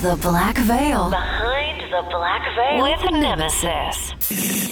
The Black Veil. Behind the Black Veil with Nemesis.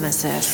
With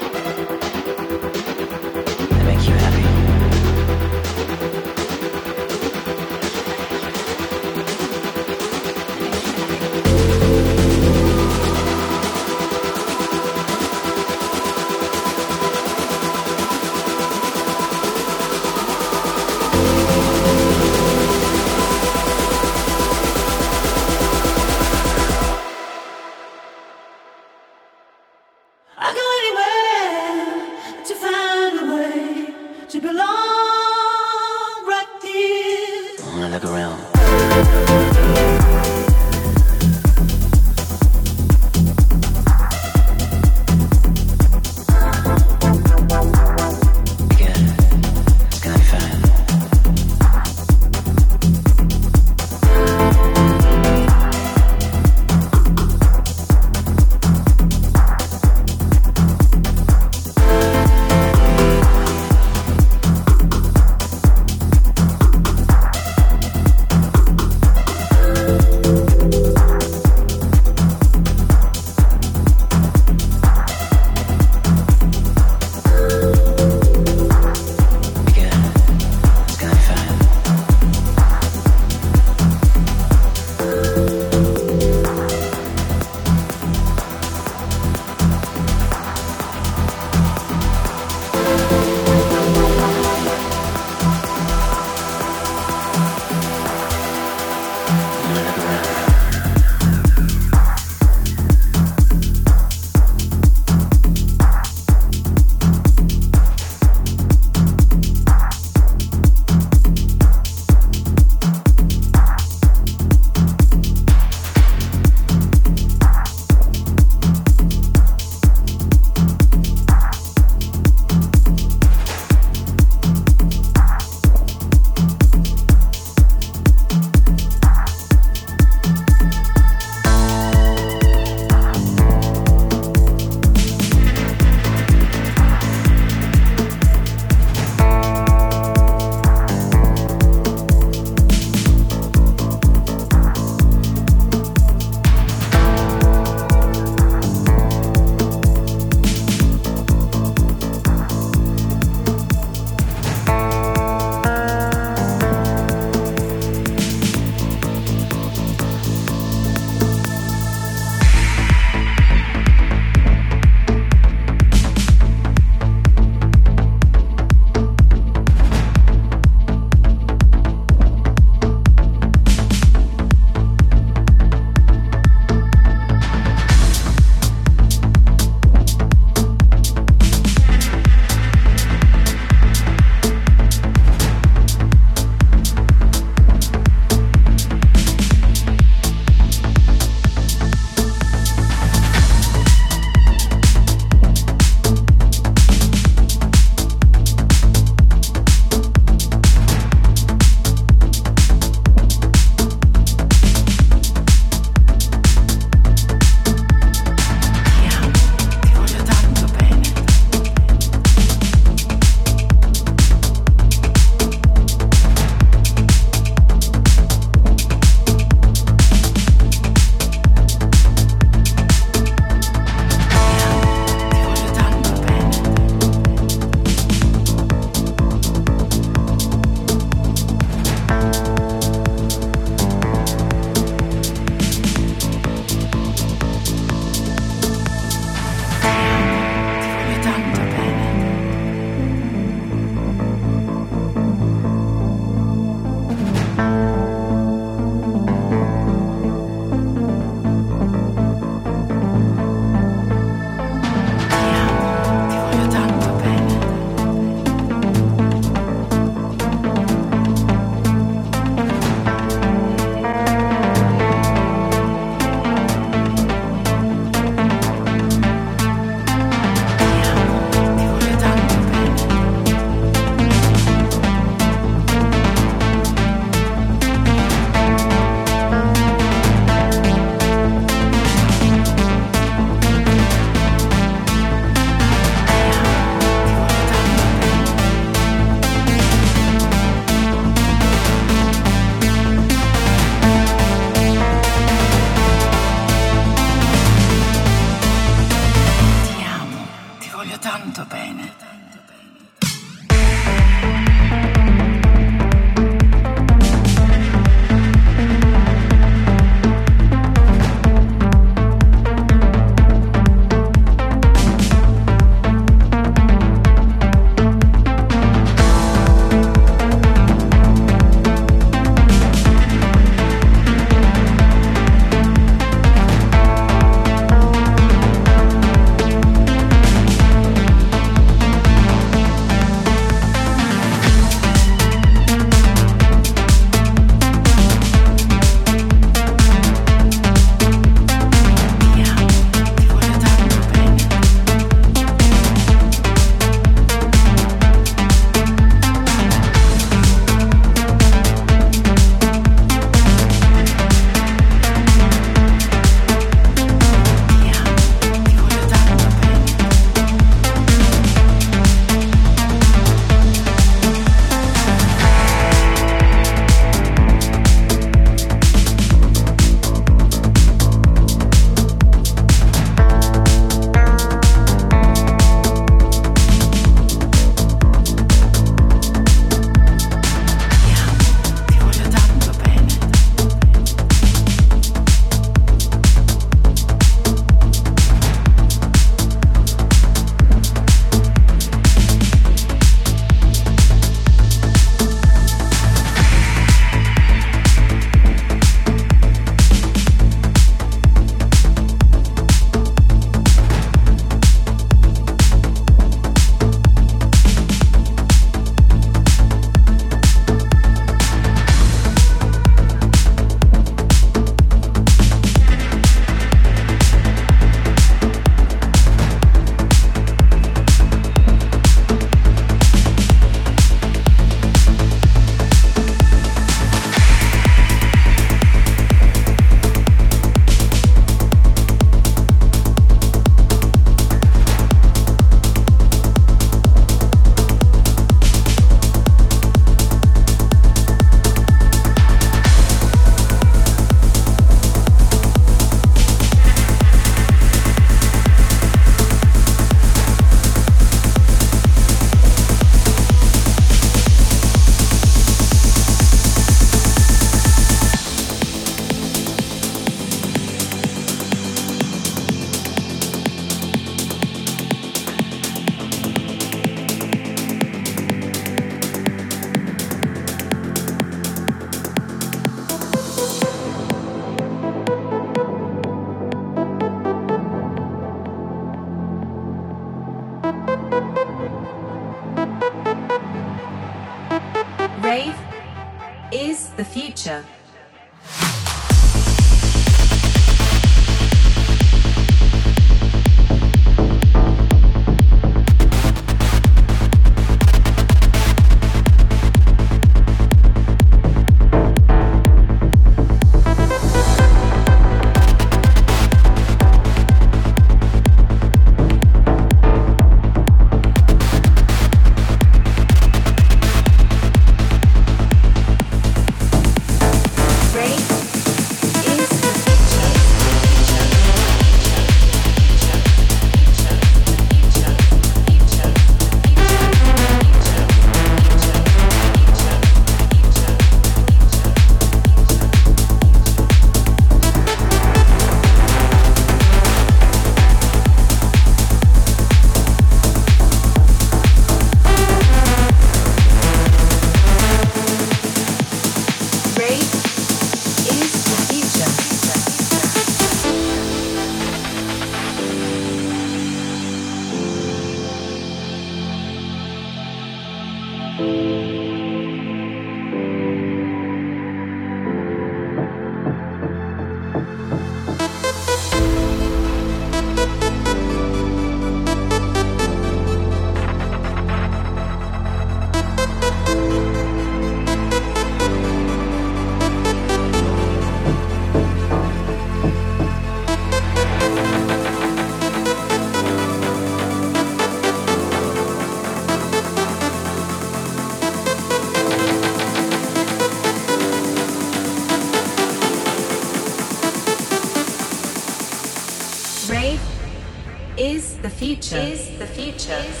future. Is the future. Is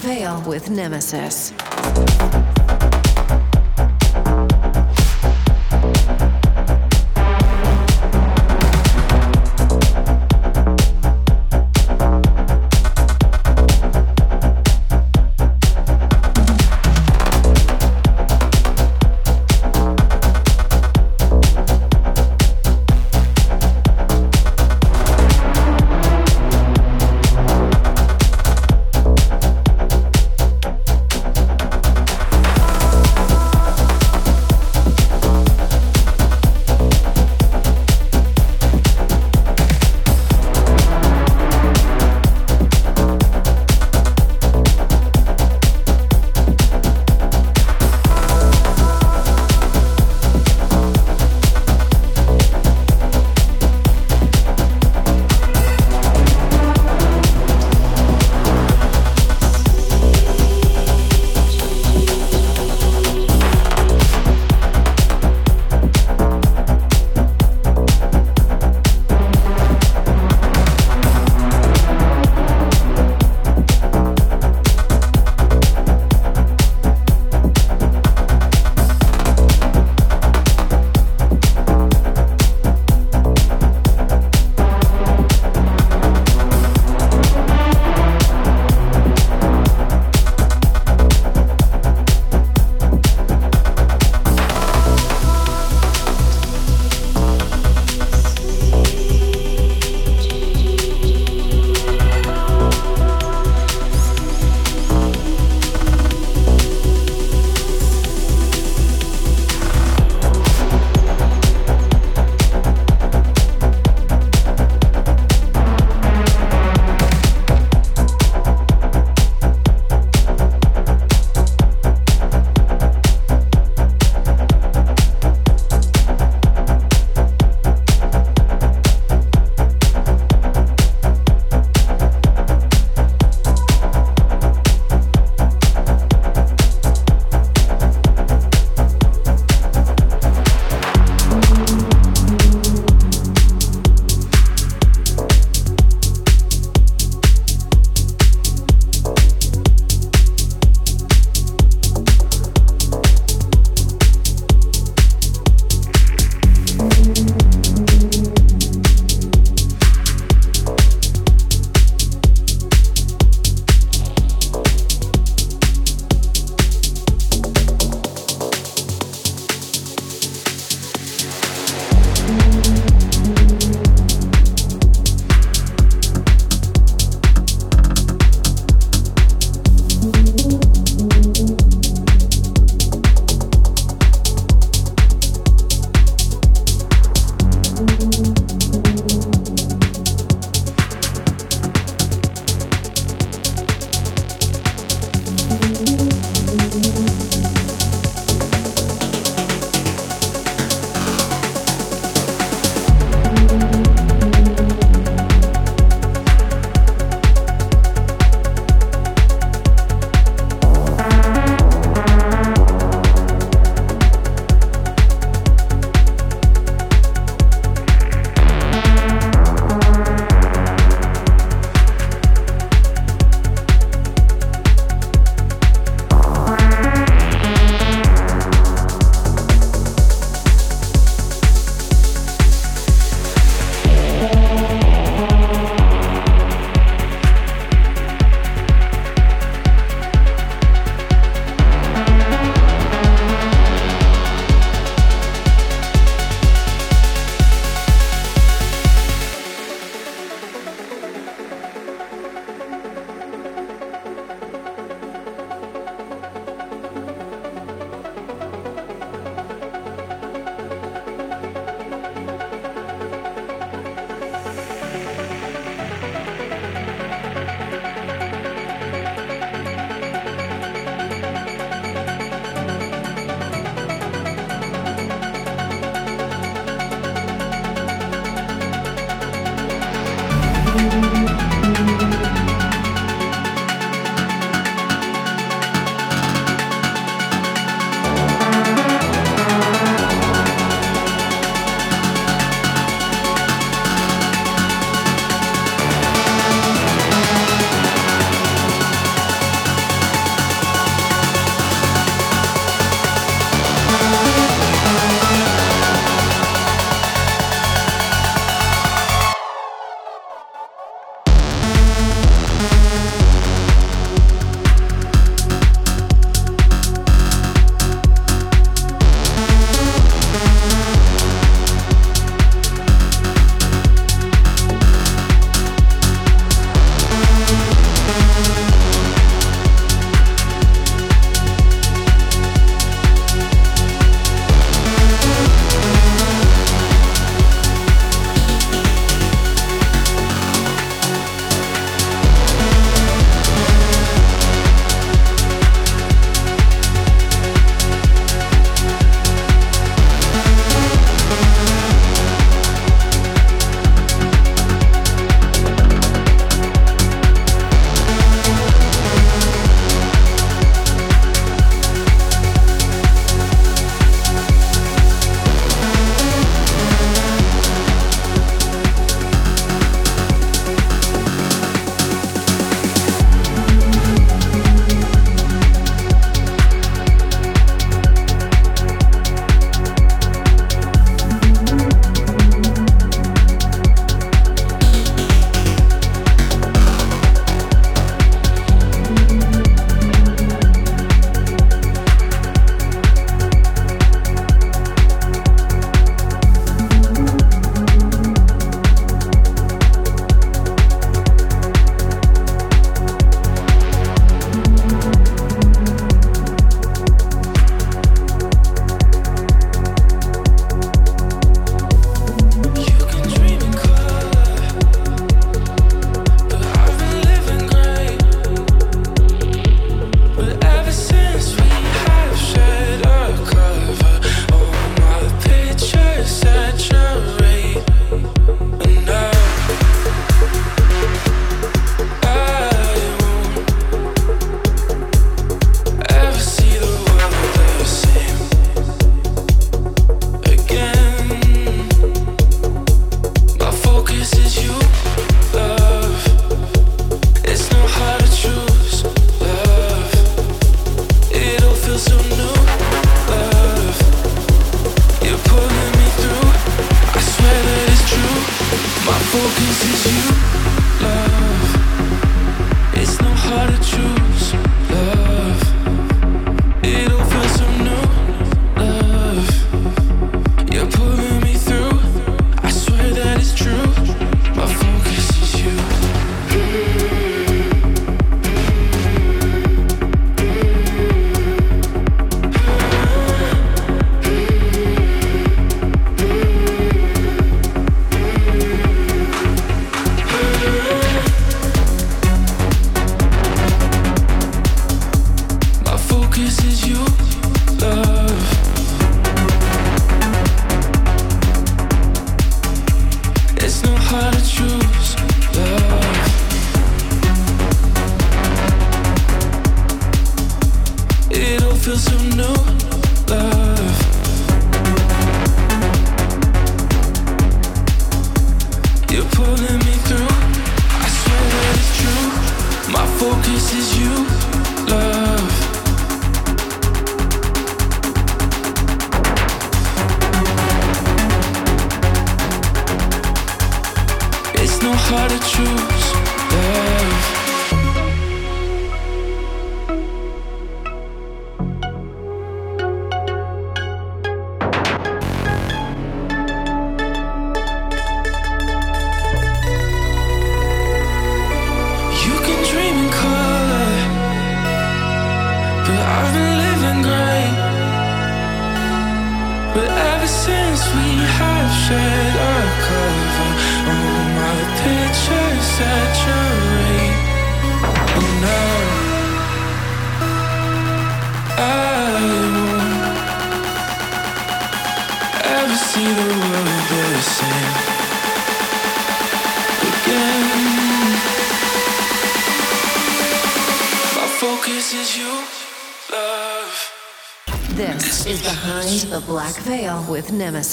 Veil with Nemesis.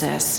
With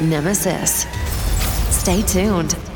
Nemesis. Stay tuned.